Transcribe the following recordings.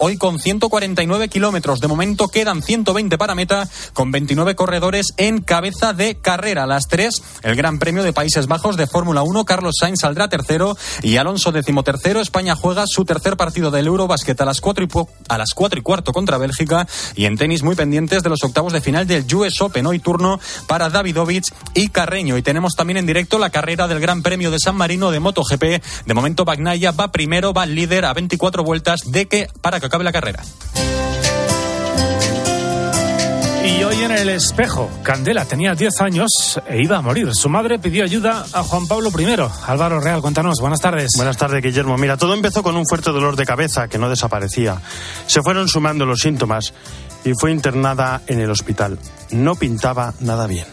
hoy con 149 kilómetros. De momento quedan 120 para meta, con 29 corredores en cabeza de carrera. A las 3, el Gran Premio de Países Bajos de Fórmula 1. Carlos Sainz saldrá tercero y Alonso decimotercero. España juega su tercer partido del Eurobasket a las 4 y, a las 4 y cuarto contra Bélgica. Y en tenis, muy pendientes de los octavos de final del US Open. Hoy turno para Davidovich y Carreño. Y tenemos también en directo la carrera del Gran Premio de San Marino de MotoGP. De momento, Bagnaya va primero, va líder a 24 vueltas de que para que acabe la carrera. Y hoy en el espejo, Candela tenía 10 años e iba a morir. Su madre pidió ayuda a Juan Pablo I. Álvaro Real, cuéntanos. Buenas tardes. Buenas tardes, Guillermo. Mira, todo empezó con un fuerte dolor de cabeza que no desaparecía. Se fueron sumando los síntomas y fue internada en el hospital. No pintaba nada bien.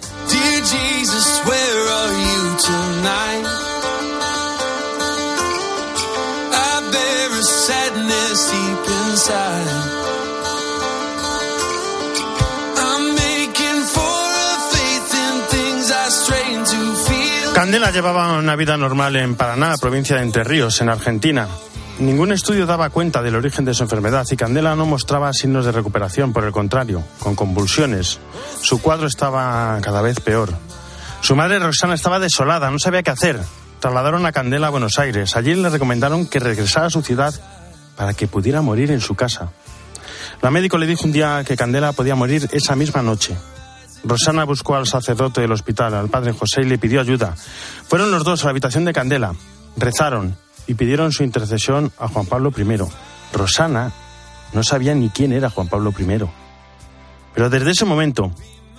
Candela llevaba una vida normal en Paraná, provincia de Entre Ríos, en Argentina. Ningún estudio daba cuenta del origen de su enfermedad y Candela no mostraba signos de recuperación, por el contrario, con convulsiones. Su cuadro estaba cada vez peor. Su madre Roxana estaba desolada, no sabía qué hacer. Trasladaron a Candela a Buenos Aires. Allí le recomendaron que regresara a su ciudad para que pudiera morir en su casa. La médico le dijo un día que Candela podía morir esa misma noche. Rosana buscó al sacerdote del hospital, al padre José, y le pidió ayuda. Fueron los dos a la habitación de Candela, rezaron y pidieron su intercesión a Juan Pablo I. Rosana no sabía ni quién era Juan Pablo I. Pero desde ese momento,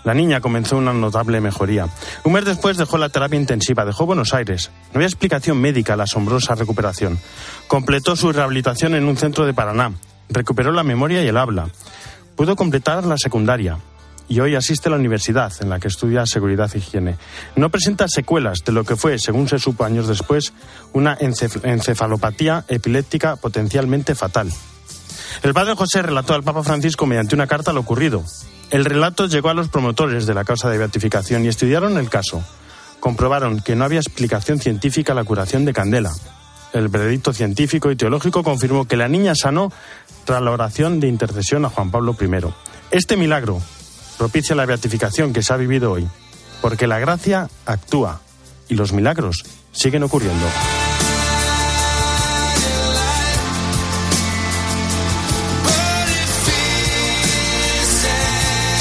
la niña comenzó una notable mejoría. Un mes después dejó la terapia intensiva, dejó Buenos Aires. No había explicación médica a la asombrosa recuperación. Completó su rehabilitación en un centro de Paraná. Recuperó la memoria y el habla. Pudo completar la secundaria y hoy asiste a la universidad en la que estudia seguridad e higiene. No presenta secuelas de lo que fue, según se supo años después, una encefalopatía epiléptica potencialmente fatal. El padre José relató al Papa Francisco mediante una carta lo ocurrido. El relato llegó a los promotores de la causa de beatificación y estudiaron el caso. Comprobaron que no había explicación científica a la curación de Candela. El veredicto científico y teológico confirmó que la niña sanó tras la oración de intercesión a Juan Pablo I. Este milagro propicia la beatificación que se ha vivido hoy, porque la gracia actúa y los milagros siguen ocurriendo.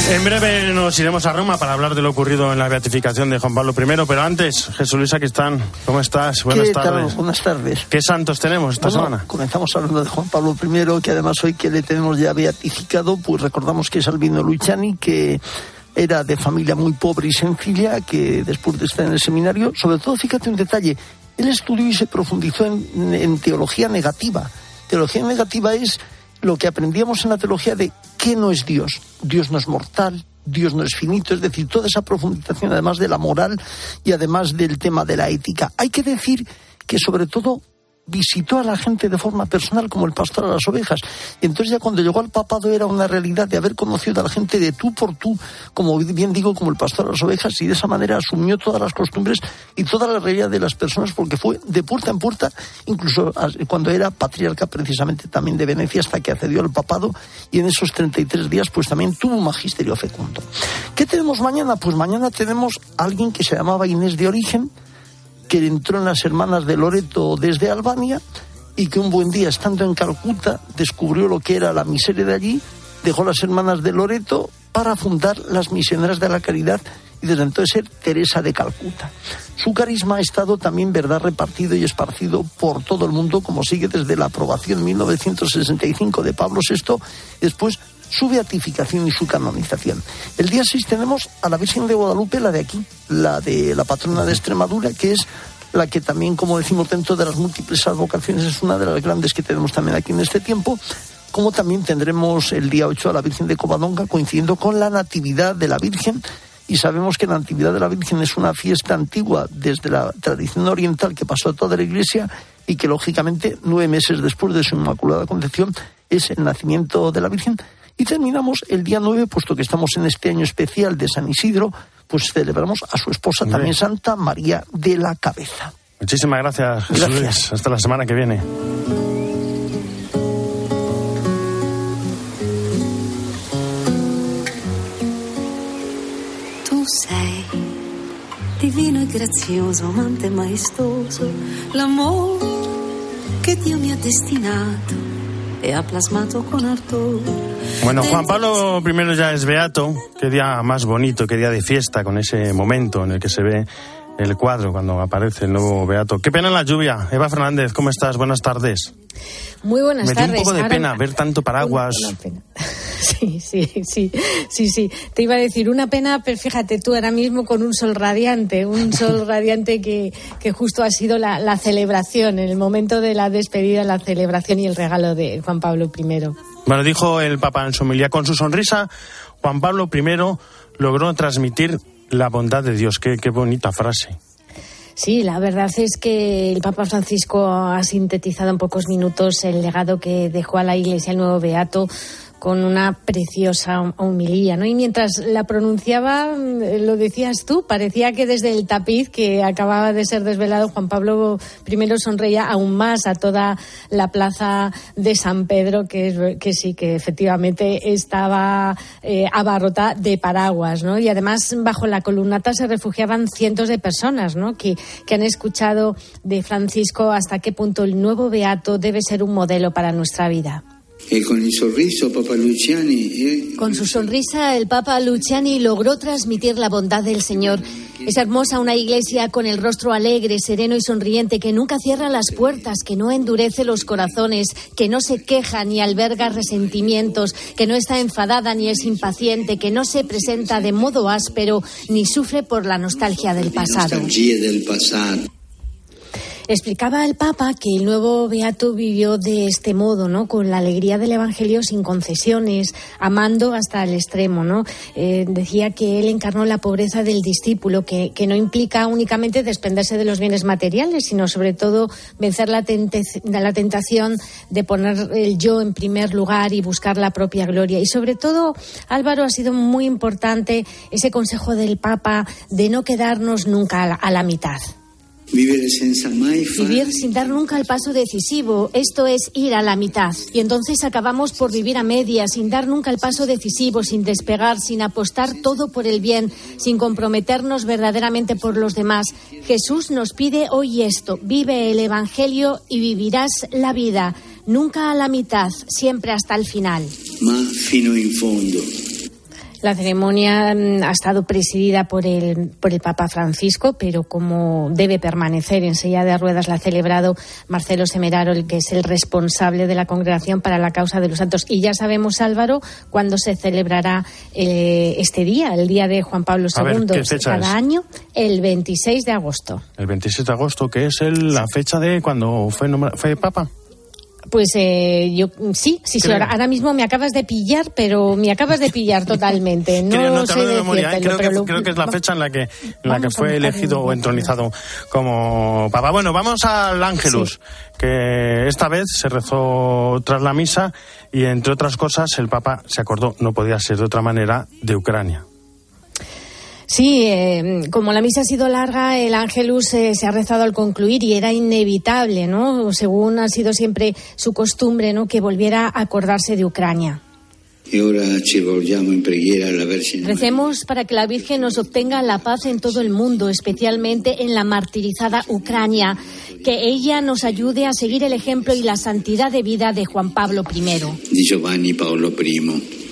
En breve nos iremos a Roma para hablar de lo ocurrido en la beatificación de Juan Pablo I, pero antes, Jesús Luis Aquistán, ¿cómo estás? Buenas tardes. Buenas tardes. ¿Qué santos tenemos esta semana? Comenzamos hablando de Juan Pablo I, que además hoy que le tenemos ya beatificado, pues recordamos que es Albino Luciani, que era de familia muy pobre y sencilla, que después de estar en el seminario, sobre todo, fíjate un detalle, él estudió y se profundizó en, en teología negativa. Teología negativa es lo que aprendíamos en la teología de qué no es Dios. Dios no es mortal, Dios no es finito, es decir, toda esa profundización además de la moral y además del tema de la ética. Hay que decir que sobre todo visitó a la gente de forma personal como el pastor a las ovejas. Y entonces ya cuando llegó al papado era una realidad de haber conocido a la gente de tú por tú, como bien digo, como el pastor a las ovejas, y de esa manera asumió todas las costumbres y toda la realidad de las personas, porque fue de puerta en puerta, incluso cuando era patriarca precisamente también de Venecia, hasta que accedió al papado, y en esos 33 días pues también tuvo un magisterio fecundo. ¿Qué tenemos mañana? Pues mañana tenemos a alguien que se llamaba Inés de Origen, que entró en las hermanas de Loreto desde Albania y que un buen día, estando en Calcuta, descubrió lo que era la miseria de allí, dejó las hermanas de Loreto para fundar las misioneras de la caridad y desde entonces ser Teresa de Calcuta. Su carisma ha estado también, verdad, repartido y esparcido por todo el mundo, como sigue desde la aprobación en 1965 de Pablo VI, después su beatificación y su canonización. El día 6 tenemos a la Virgen de Guadalupe, la de aquí, la de la patrona de Extremadura, que es la que también, como decimos, dentro de las múltiples advocaciones es una de las grandes que tenemos también aquí en este tiempo, como también tendremos el día 8 a la Virgen de Covadonga, coincidiendo con la Natividad de la Virgen, y sabemos que la Natividad de la Virgen es una fiesta antigua desde la tradición oriental que pasó a toda la Iglesia y que, lógicamente, nueve meses después de su Inmaculada Concepción es el nacimiento de la Virgen y terminamos el día 9, puesto que estamos en este año especial de San Isidro, pues celebramos a su esposa también. Santa María de la Cabeza. Muchísimas gracias, gracias. Hasta la semana que viene. Sei divino e grazioso, amante maestoso, l'amore che Dio mi ha destinato e ha plasmato con ardor. Bueno, Juan Pablo I ya es beato. Qué día más bonito, qué día de fiesta con ese momento en el que se ve el cuadro cuando aparece el nuevo beato. Qué pena la lluvia. Eva Fernández, ¿cómo estás? Buenas tardes. Muy buenas Me tardes. dio un poco de pena ver tanto paraguas. Una pena. Sí, sí, sí, sí, sí. Te iba a decir una pena, pero fíjate tú ahora mismo con un sol radiante, un sol radiante que, que justo ha sido la, la, celebración, en el momento de la despedida, la celebración y el regalo de Juan Pablo I. Bueno, dijo el Papa en su homilía, con su sonrisa, Juan Pablo I logró transmitir la bondad de Dios. Qué, qué bonita frase. Sí, la verdad es que el Papa Francisco ha sintetizado en pocos minutos el legado que dejó a la Iglesia el nuevo Beato con una preciosa humilía, ¿no? Y mientras la pronunciaba, lo decías tú, parecía que desde el tapiz que acababa de ser desvelado, Juan Pablo I sonreía aún más a toda la plaza de San Pedro, que, que sí, que efectivamente estaba eh, abarrotada de paraguas, ¿no? Y además, bajo la columnata se refugiaban cientos de personas, ¿no? Que han escuchado de Francisco hasta qué punto el nuevo beato debe ser un modelo para nuestra vida. Y con el sorriso, Papa Luciani. Eh... Con su sonrisa, el Papa Luciani logró transmitir la bondad del Señor. Es hermosa una iglesia con el rostro alegre, sereno y sonriente, que nunca cierra las puertas, que no endurece los corazones, que no se queja ni alberga resentimientos, que no está enfadada ni es impaciente, que no se presenta de modo áspero ni sufre por la nostalgia del pasado. Explicaba el Papa que el nuevo Beato vivió de este modo, ¿no? Con la alegría del Evangelio sin concesiones, amando hasta el extremo, ¿no? Eh, decía que él encarnó la pobreza del discípulo, que, que, no implica únicamente desprenderse de los bienes materiales, sino sobre todo vencer la, la tentación de poner el yo en primer lugar y buscar la propia gloria. Y sobre todo, Álvaro, ha sido muy importante ese consejo del Papa de no quedarnos nunca a la, a la mitad. Vivir sin dar nunca el paso decisivo, esto es ir a la mitad. Y entonces acabamos por vivir a medias, sin dar nunca el paso decisivo, sin despegar, sin apostar todo por el bien, sin comprometernos verdaderamente por los demás. Jesús nos pide hoy esto, vive el Evangelio y vivirás la vida, nunca a la mitad, siempre hasta el final. Ma fino in fondo. La ceremonia ha estado presidida por el, por el Papa Francisco, pero como debe permanecer en silla de ruedas, la ha celebrado Marcelo Semeraro, el que es el responsable de la Congregación para la Causa de los Santos. Y ya sabemos, Álvaro, cuándo se celebrará eh, este día, el día de Juan Pablo II, ver, ¿qué fecha cada es? año, el 26 de agosto. El 26 de agosto, que es el, la fecha de cuando fue, fue Papa. Pues eh, yo sí, sí, sí ahora, ahora, mismo me acabas de pillar, pero me acabas de pillar totalmente. No, creo, no te sé de memoria, decírtelo, creo, que, lo, creo, que, es la fecha en la que, en la que fue elegido o entronizado como papa. Bueno, vamos al Ángelus, sí. que esta vez se rezó tras la misa y entre otras cosas el papa se acordó, no podía ser de otra manera, de Ucrania. Sí, eh, como la misa ha sido larga, el Ángelus eh, se ha rezado al concluir y era inevitable, ¿no? Según ha sido siempre su costumbre, ¿no? Que volviera a acordarse de Ucrania. Y ahora ci volviamo in preghiera alla Vergine Recemos para que la Virgen nos obtenga la paz en todo el mundo, especialmente en la martirizada Ucrania. Que ella nos ayude a seguir el ejemplo y la santidad de vida de Juan Pablo I. di Giovanni Paolo I.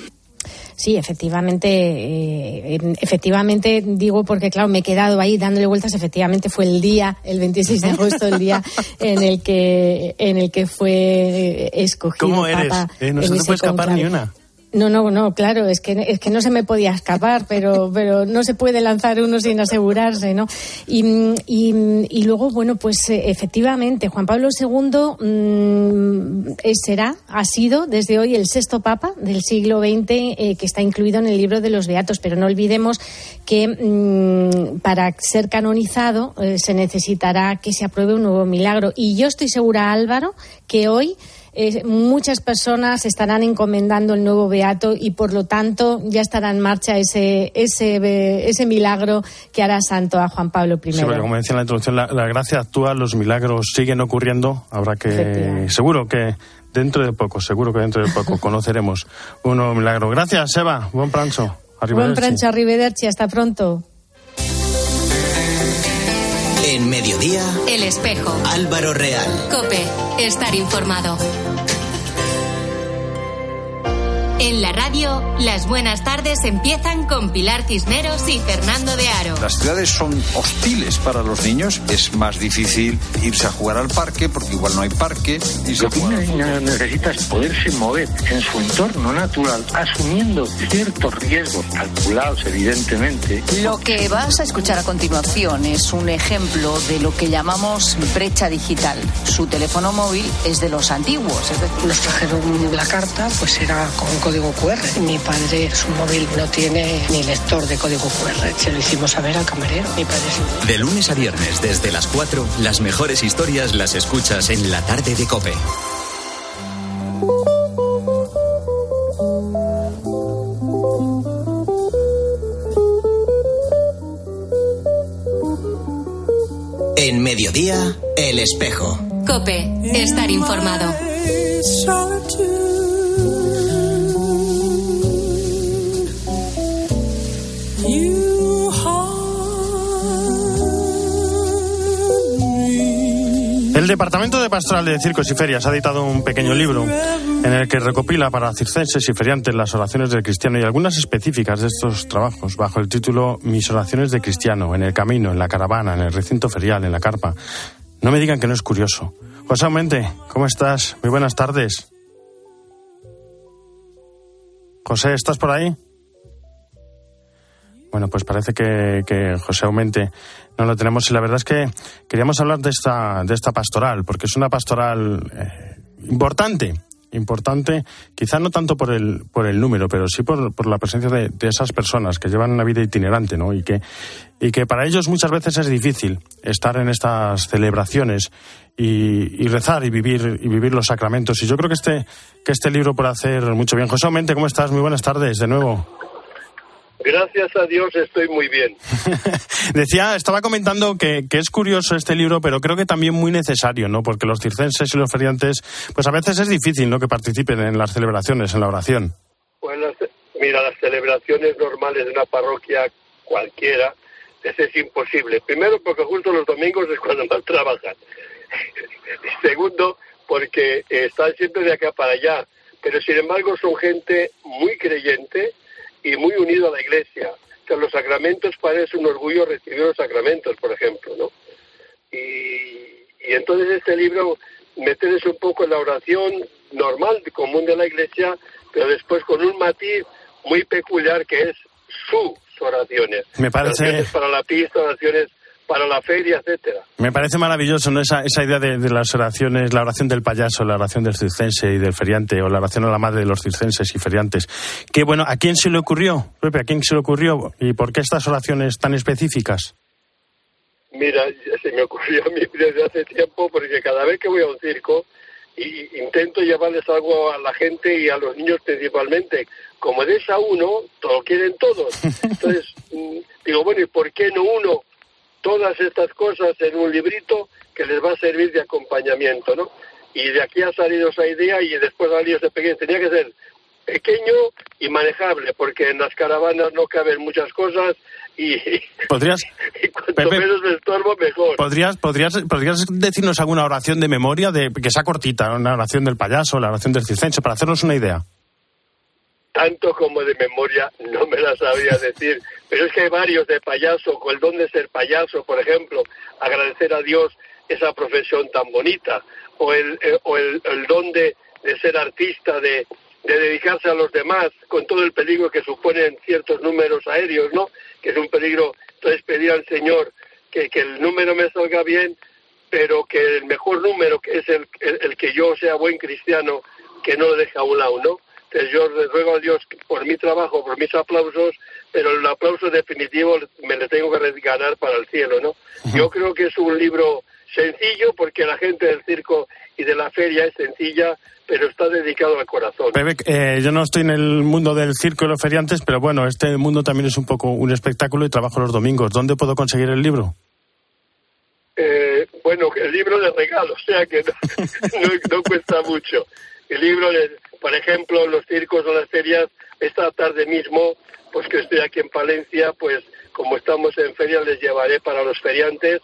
Sí, efectivamente, eh, efectivamente digo porque claro me he quedado ahí dándole vueltas. Efectivamente fue el día, el 26 de agosto, el día en el que en el que fue escogido ¿Cómo eres? Papa. Eh, no se te puede escapar conclave. ni una. No, no, no, claro, es que, es que no se me podía escapar, pero, pero no se puede lanzar uno sin asegurarse, ¿no? Y, y, luego, bueno, pues eh, efectivamente, Juan Pablo II mmm, será, ha sido desde hoy el sexto papa del siglo XX eh, que está incluido en el libro de los Beatos, pero no olvidemos que mmm, para ser canonizado eh, se necesitará que se apruebe un nuevo milagro. Y yo estoy segura, Álvaro, que hoy eh, muchas personas estarán encomendando el nuevo beato y por lo tanto ya estará en marcha ese ese, ese milagro que hará santo a Juan Pablo I. Sí, pero como decía en la introducción, la, la gracia actúa, los milagros siguen ocurriendo. Habrá que, seguro que dentro de poco, seguro que dentro de poco conoceremos un nuevo milagro. Gracias, Eva. Buen prancho. Buen prancho, arrivederci. Hasta pronto. En mediodía, El espejo. Álvaro Real. Cope. Estar informado. En la radio, las buenas tardes empiezan con Pilar Cisneros y Fernando de Aro. Las ciudades son hostiles para los niños. Es más difícil irse a jugar al parque porque igual no hay parque. Lo que un niño necesita es poderse mover en su entorno natural, asumiendo ciertos riesgos calculados, evidentemente. Lo que vas a escuchar a continuación es un ejemplo de lo que llamamos brecha digital. Su teléfono móvil es de los antiguos, es decir, nos trajeron la carta, pues era con código QR. Mi padre, su móvil no tiene ni lector de código QR. Se lo hicimos saber al camarero. Mi padre sí. De lunes a viernes, desde las 4, las mejores historias las escuchas en la tarde de Cope. En mediodía, El espejo. Cope. Estar informado. El Departamento de Pastoral de Circos y Ferias ha editado un pequeño libro en el que recopila para circenses y feriantes las oraciones del cristiano y algunas específicas de estos trabajos bajo el título Mis oraciones de cristiano, en el camino, en la caravana, en el recinto ferial, en la carpa. No me digan que no es curioso. José Aumente, ¿cómo estás? Muy buenas tardes. José, ¿estás por ahí? Bueno, pues parece que, que, José Aumente no lo tenemos y la verdad es que queríamos hablar de esta, de esta pastoral, porque es una pastoral eh, importante, importante, quizá no tanto por el, por el número, pero sí por, por la presencia de, de, esas personas que llevan una vida itinerante, ¿no? Y que, y que para ellos muchas veces es difícil estar en estas celebraciones y, y, rezar y vivir, y vivir los sacramentos. Y yo creo que este, que este libro puede hacer mucho bien. José Aumente, ¿cómo estás? Muy buenas tardes de nuevo. Gracias a Dios estoy muy bien. Decía, estaba comentando que, que, es curioso este libro, pero creo que también muy necesario, ¿no? Porque los circenses y los feriantes, pues a veces es difícil, ¿no? Que participen en las celebraciones, en la oración. Bueno, mira, las celebraciones normales de una parroquia cualquiera, eso es imposible. Primero, porque justo los domingos es cuando más trabajan. Segundo, porque están siempre de acá para allá. Pero sin embargo son gente muy creyente, y muy unido a la iglesia. Sea, los sacramentos parece un orgullo recibir los sacramentos, por ejemplo, ¿no? Y, y entonces este libro meterse un poco en la oración normal, común de la iglesia, pero después con un matiz muy peculiar que es sus oraciones. Me parece... Oraciones para la pista, oraciones para la feria, etcétera. Me parece maravilloso ¿no? esa, esa idea de, de, las oraciones, la oración del payaso, la oración del circense y del feriante, o la oración a la madre de los circenses y feriantes. Que bueno, ¿a quién se le ocurrió, Pepe? ¿A quién se le ocurrió? ¿Y por qué estas oraciones tan específicas? Mira, se me ocurrió a mí desde hace tiempo, porque cada vez que voy a un circo, y intento llevarles algo a la gente y a los niños principalmente. Como de esa uno, todo quieren todos. Entonces, digo, bueno, ¿y por qué no uno todas estas cosas en un librito que les va a servir de acompañamiento, ¿no? Y de aquí ha salido esa idea y después ha salido ese pequeño. Tenía que ser pequeño y manejable, porque en las caravanas no caben muchas cosas y, ¿Podrías, y cuanto Pepe, menos me estorbo, mejor. ¿podrías, podrías, ¿Podrías decirnos alguna oración de memoria, de que sea cortita, una oración del payaso, la oración del circense, para hacernos una idea? tanto como de memoria no me la sabía decir, pero es que hay varios de payaso, con el don de ser payaso, por ejemplo, agradecer a Dios esa profesión tan bonita, o el, eh, o el, don de, ser artista, de, de dedicarse a los demás, con todo el peligro que suponen ciertos números aéreos, ¿no? Que es un peligro, entonces pedir al Señor que, que el número me salga bien, pero que el mejor número, que es el, el, que yo sea buen cristiano, que no lo deje a un lado, ¿no? yo le ruego a Dios por mi trabajo, por mis aplausos, pero el aplauso definitivo me le tengo que ganar para el cielo, ¿no? Yo creo que es un libro sencillo porque la gente del circo y de la feria es sencilla, pero está dedicado al corazón. Pepe, eh, yo no estoy en el mundo del circo y los feriantes, pero bueno, este mundo también es un poco un espectáculo y trabajo los domingos. ¿Dónde puedo conseguir el libro? Eh, bueno, el libro de regalo, o sea que no, no, no cuesta mucho. El libro de, por ejemplo, los circos o las ferias, esta tarde mismo, pues que estoy aquí en Palencia, pues como estamos en feria, les llevaré para los feriantes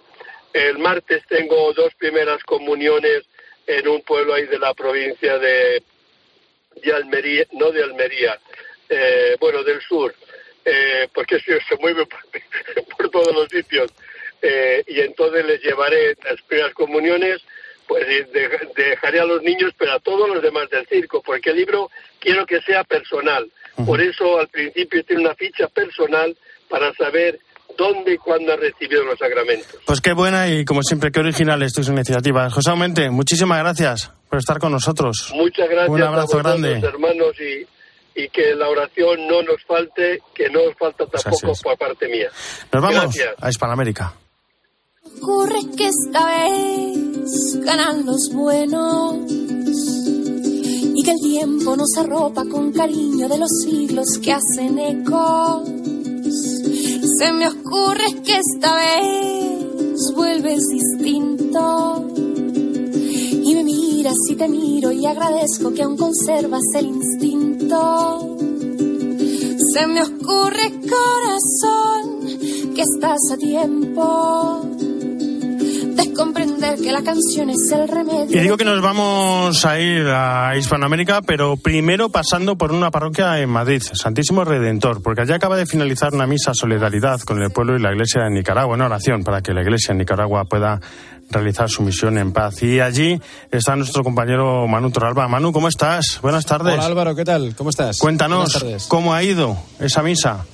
El martes tengo dos primeras comuniones en un pueblo ahí de la provincia de, Almería, no de Almería, eh, bueno, del sur, eh, porque se, se mueve por, todos los sitios. Eh, y entonces les llevaré las primeras comuniones, pues de- dejaré a los niños, pero a todos los demás del circo, porque el libro quiero que sea personal. Por eso al principio tiene una ficha personal para saber dónde y cuándo ha recibido los sacramentos. Pues qué buena y como siempre, qué originales tus iniciativas. José Aumente, muchísimas gracias por estar con nosotros. Muchas gracias Un abrazo a vosotros, grande. hermanos, y, y que la oración no nos falte, que no nos falta Pues tampoco por parte mía. Nos vamos Gracias. a Hispanoamérica. Ocurre que esta vez ganan los buenos y que el tiempo nos arropa con cariño de los siglos que hacen ecos. Se me ocurre que esta vez vuelves distinto y me miras y te miro y agradezco que aún conservas el instinto. Se me ocurre corazón que estás a tiempo de comprender que la canción es el remedio. Y digo que nos vamos a ir a Hispanoamérica, pero primero pasando por una parroquia en Madrid, Santísimo Redentor, porque allá acaba de finalizar una misa solidaridad con el pueblo y la iglesia de Nicaragua, una oración para que la iglesia en Nicaragua pueda realizar su misión en paz. Y allí está nuestro compañero Manu Torralba. Manu, ¿cómo estás? Buenas tardes. Hola Álvaro, ¿qué tal? ¿Cómo estás? Cuéntanos cómo ha ido esa misa.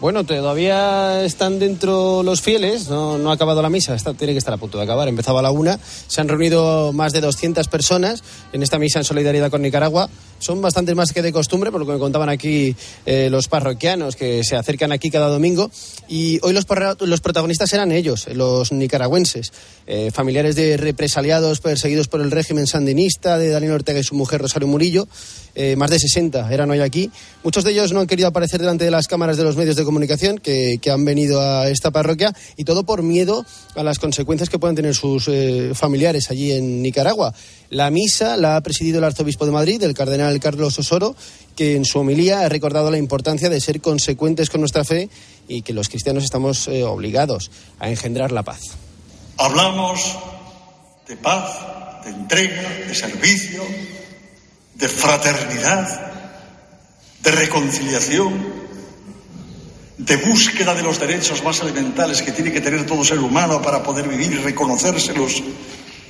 Bueno, todavía están dentro los fieles, no, ha acabado la misa, está- tiene que estar a punto de acabar. Empezaba a la una, se han reunido más de 200 personas en esta misa en solidaridad con Nicaragua. Son bastantes más que de costumbre, por lo que me contaban aquí eh, los parroquianos que se acercan aquí cada domingo. Y hoy los protagonistas eran ellos, los nicaragüenses, eh, familiares de represaliados perseguidos por el régimen sandinista, de Daniel Ortega y su mujer Rosario Murillo. Eh, más de 60 eran hoy aquí. Muchos de ellos no han querido aparecer delante de las cámaras de los medios de comunicación que, han venido a esta parroquia y todo por miedo a las consecuencias que puedan tener sus eh, familiares allí en Nicaragua. La misa la ha presidido el arzobispo de Madrid, el cardenal Carlos Osoro, que en su homilía ha recordado la importancia de ser consecuentes con nuestra fe y que los cristianos estamos eh, obligados a engendrar la paz. Hablamos de paz, de entrega, de servicio, de fraternidad, de reconciliación, de búsqueda de los derechos más elementales que tiene que tener todo ser humano para poder vivir y reconocérselos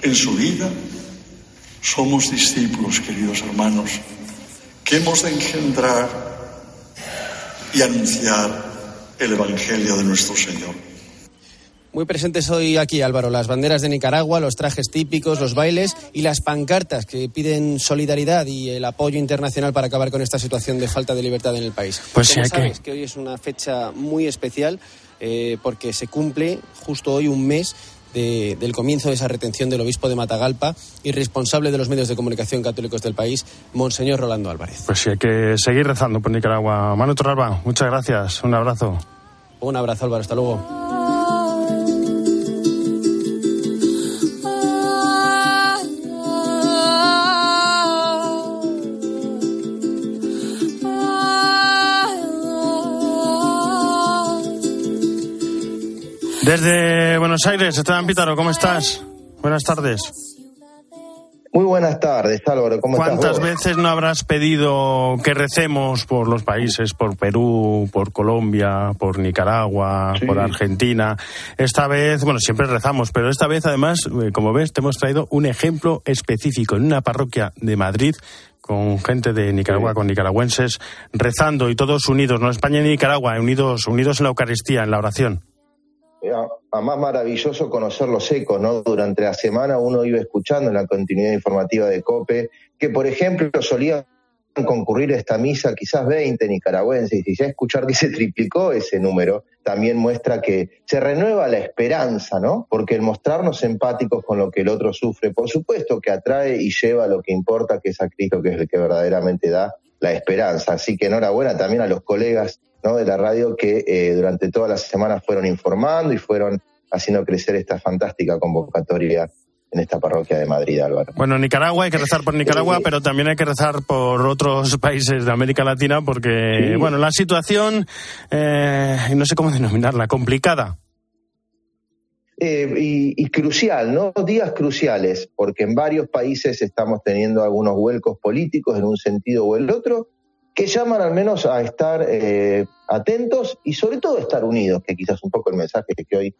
en su vida. Somos discípulos, queridos hermanos, que hemos de engendrar y anunciar el Evangelio de nuestro Señor. Muy presentes hoy aquí, Álvaro, las banderas de Nicaragua, los trajes típicos, los bailes y las pancartas que piden solidaridad y el apoyo internacional para acabar con esta situación de falta de libertad en el país. Pues Como sí, hay que- sabes que hoy es una fecha muy especial eh, porque se cumple justo hoy un mes de- del comienzo de esa retención del obispo de Matagalpa y responsable de los medios de comunicación católicos del país, Monseñor Rolando Álvarez. Pues sí, hay que seguir rezando por Nicaragua. Manu Torralba, muchas gracias. Un abrazo. Un abrazo, Álvaro, hasta luego. Desde Buenos Aires, Esteban Pítaro, ¿cómo estás? Buenas tardes. Muy buenas tardes, Álvaro. ¿Cómo? ¿Cuántas veces no habrás pedido que recemos por los países, por Perú, por Colombia, por Nicaragua, Sí. por Argentina? Esta vez, bueno, siempre rezamos, pero esta vez además, eh, como ves, te hemos traído un ejemplo específico en una parroquia de Madrid con gente de Nicaragua, con nicaragüenses, rezando y todos unidos, no España y Nicaragua, unidos, unidos en la Eucaristía, en la oración. Eh, más maravilloso conocer los ecos, ¿no? Durante la semana uno iba escuchando en la continuidad informativa de COPE que, por ejemplo, solían concurrir a esta misa quizás 20 nicaragüenses y ya escuchar que se triplicó ese número también muestra que se renueva la esperanza, ¿no? Porque el mostrarnos empáticos con lo que el otro sufre, por supuesto que atrae y lleva lo que importa, que es a Cristo, que es el que verdaderamente da la esperanza. Así que enhorabuena también a los colegas ¿no? de la radio que eh, durante toda la semana fueron informando y fueron haciendo crecer esta fantástica convocatoria en esta parroquia de Madrid, Álvaro. Bueno, Nicaragua, hay que rezar por Nicaragua, pero también hay que rezar por otros países de América Latina porque, Sí. bueno, la situación, eh, no sé cómo denominarla, complicada. eh, y, y, crucial, ¿no? Días cruciales, porque en varios países estamos teniendo algunos vuelcos políticos en un sentido o el otro, que llaman al menos a estar eh, atentos y sobre todo a estar unidos, que quizás un poco el mensaje que hoy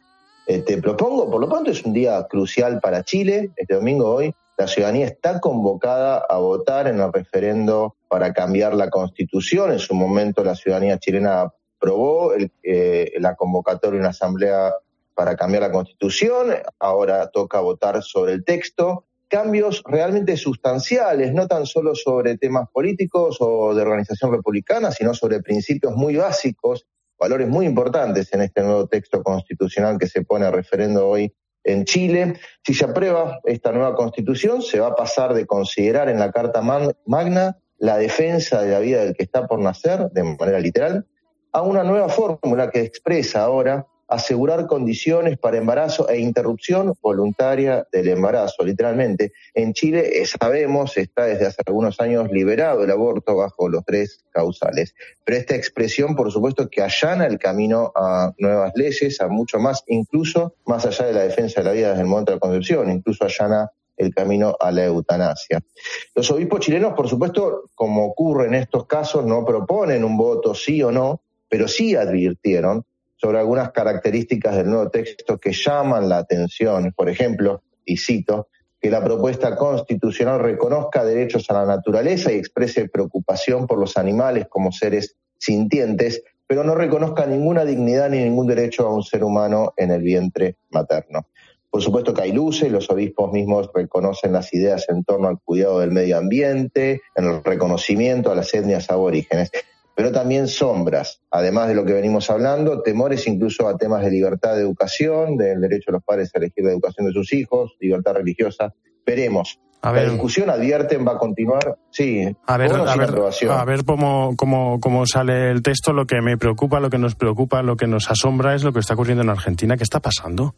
te propongo. Por lo pronto es un día crucial para Chile, este domingo hoy. La ciudadanía está convocada a votar en el referendo para cambiar la constitución. En su momento la ciudadanía chilena aprobó el, eh, la convocatoria de una asamblea para cambiar la constitución. Ahora toca votar sobre el texto cambios realmente sustanciales, no tan solo sobre temas políticos o de organización republicana, sino sobre principios muy básicos, valores muy importantes en este nuevo texto constitucional que se pone a referendo hoy en Chile. Si se aprueba esta nueva constitución, se va a pasar de considerar en la Carta Magna la defensa de la vida del que está por nacer, de manera literal, a una nueva fórmula que expresa ahora asegurar condiciones para embarazo e interrupción voluntaria del embarazo, literalmente. En Chile, eh, sabemos, está desde hace algunos años liberado el aborto bajo los tres causales. Pero esta expresión, por supuesto, que allana el camino a nuevas leyes, a mucho más, incluso más allá de la defensa de la vida desde el momento de la concepción, incluso allana el camino a la eutanasia. Los obispos chilenos, por supuesto, como ocurre en estos casos, no proponen un voto sí o no, pero sí advirtieron sobre algunas características del nuevo texto que llaman la atención. Por ejemplo, y cito, que la propuesta constitucional reconozca derechos a la naturaleza y exprese preocupación por los animales como seres sintientes, pero no reconozca ninguna dignidad ni ningún derecho a un ser humano en el vientre materno. Por supuesto que hay luces, los obispos mismos reconocen las ideas en torno al cuidado del medio ambiente, en el reconocimiento a las etnias aborígenes pero también sombras, además de lo que venimos hablando, temores incluso a temas de libertad de educación, del derecho de los padres a elegir la educación de sus hijos, libertad religiosa. Veremos. A ver, la discusión, advierten, va a continuar. Sí, a ver, a ver, a ver cómo, cómo, cómo sale el texto. Lo que me preocupa, lo que nos preocupa, lo que nos asombra es lo que está ocurriendo en Argentina. ¿Qué está pasando?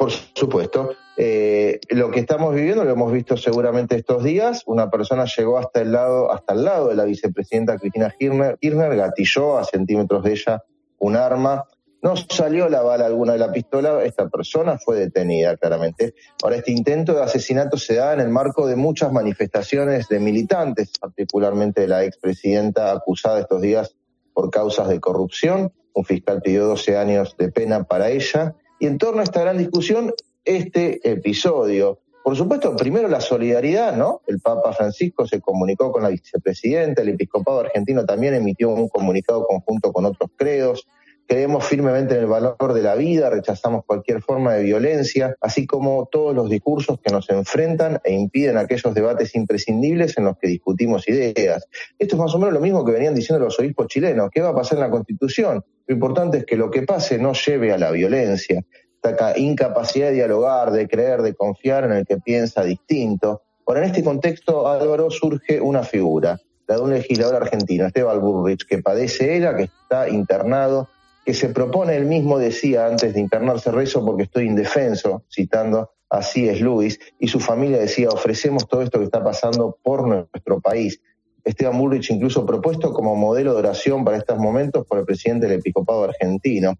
Por supuesto. Eh, lo que estamos viviendo lo hemos visto seguramente estos días. Una persona llegó hasta el lado, hasta el lado de la vicepresidenta Cristina Kirchner, Kirchner gatilló a centímetros de ella un arma. No salió la bala alguna de la pistola, esta persona fue detenida claramente. Ahora, este intento de asesinato se da en el marco de muchas manifestaciones de militantes, particularmente de la expresidenta acusada estos días por causas de corrupción. Un fiscal pidió 12 años de pena para ella y en torno a esta gran discusión, este episodio. Por supuesto, primero la solidaridad, ¿no? El Papa Francisco se comunicó con la vicepresidenta, el episcopado argentino también emitió un comunicado conjunto con otros credos. Creemos firmemente en el valor de la vida, rechazamos cualquier forma de violencia, así como todos los discursos que nos enfrentan e impiden aquellos debates imprescindibles en los que discutimos ideas. Esto es más o menos lo mismo que venían diciendo los obispos chilenos. ¿Qué va a pasar en la Constitución? Lo importante es que lo que pase no lleve a la violencia. Esta incapacidad de dialogar, de creer, de confiar en el que piensa distinto. Ahora, en este contexto, Álvaro, surge una figura, la de un legislador argentino, Esteban Burrich, que padece ELA, que está internado que se propone, él mismo decía antes de internarse, rezo porque estoy indefenso, citando así es Luis, y su familia decía, ofrecemos todo esto que está pasando por nuestro país. Esteban Bullrich incluso propuesto como modelo de oración para estos momentos por el presidente del episcopado argentino.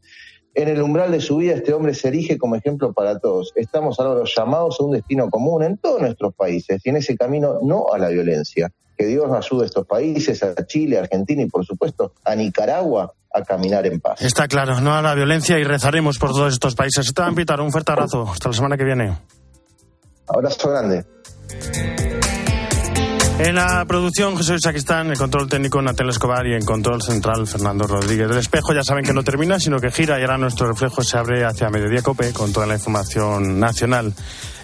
En el umbral de su vida, este hombre se erige como ejemplo para todos. Estamos ahora llamados a un destino común en todos nuestros países y en ese camino no a la violencia. Que Dios ayude a estos países, a Chile, a Argentina y por supuesto a Nicaragua a caminar en paz. Está claro, no a la violencia y rezaremos por todos estos países. Esteban Pitar, un fuerte abrazo. Hasta la semana que viene. Abrazo grande. En la producción, José Luis en el control técnico, Natel Escobar y en control central, Fernando Rodríguez. El espejo ya saben que no termina, sino que gira y ahora nuestro reflejo se abre hacia Mediodía Cope con toda la información nacional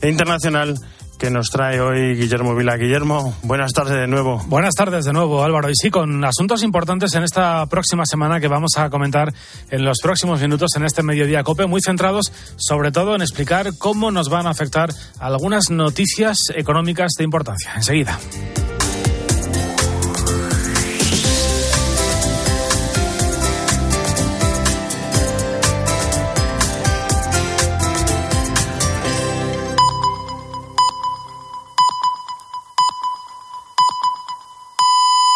e internacional que nos trae hoy Guillermo Vila. Guillermo, buenas tardes de nuevo. Buenas tardes de nuevo, Álvaro. Y sí, con asuntos importantes en esta próxima semana que vamos a comentar en los próximos minutos en este mediodía COPE, muy centrados sobre todo en explicar cómo nos van a afectar algunas noticias económicas de importancia. Enseguida.